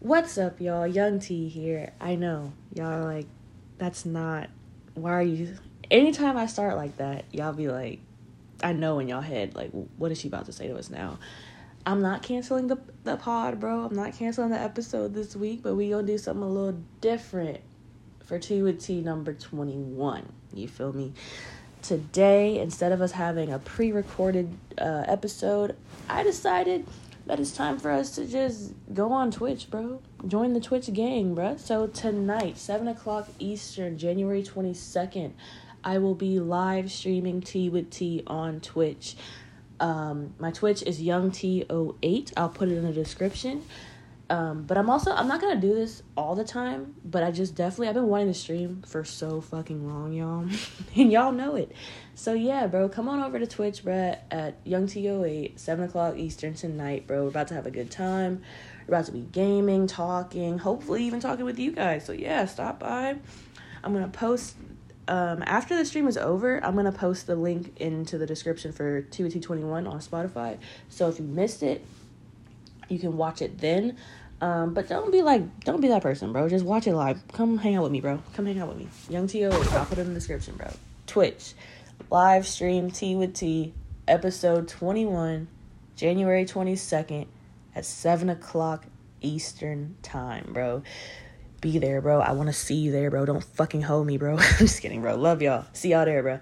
What's up, y'all? Young T here. I know y'all like, that's not. Why are you? Anytime I start like that, y'all be like, I know in y'all head, like, what is she about to say to us now? I'm not canceling the the pod, bro. I'm not canceling the episode this week, but we gonna do something a little different for T with T number 21. You feel me? Today, instead of us having a pre-recorded uh, episode, I decided that it's time for us to just go on Twitch, bro. Join the Twitch gang, bro. So tonight, 7 o'clock Eastern, January 22nd, I will be live streaming T with T on Twitch. Um, my Twitch is Young T08. I'll put it in the description. Um, but I'm also I'm not gonna do this all the time, but I just definitely I've been wanting to stream for so fucking long, y'all, and y'all know it. So yeah, bro, come on over to Twitch, bro, at Young T08, seven o'clock Eastern tonight, bro. We're about to have a good time. We're about to be gaming, talking, hopefully even talking with you guys. So yeah, stop by. I'm gonna post um, after the stream is over, I'm gonna post the link into the description for T21 on Spotify. So if you missed it, you can watch it then. Um, but don't be like, don't be that person, bro. Just watch it live. Come hang out with me, bro. Come hang out with me. Young T.O. I'll put it in the description, bro. Twitch, live stream T with T, episode 21, January 22nd at 7 o'clock Eastern time, bro. Be there, bro. I want to see you there, bro. Don't fucking hold me, bro. I'm just kidding, bro. Love y'all. See y'all there, bro.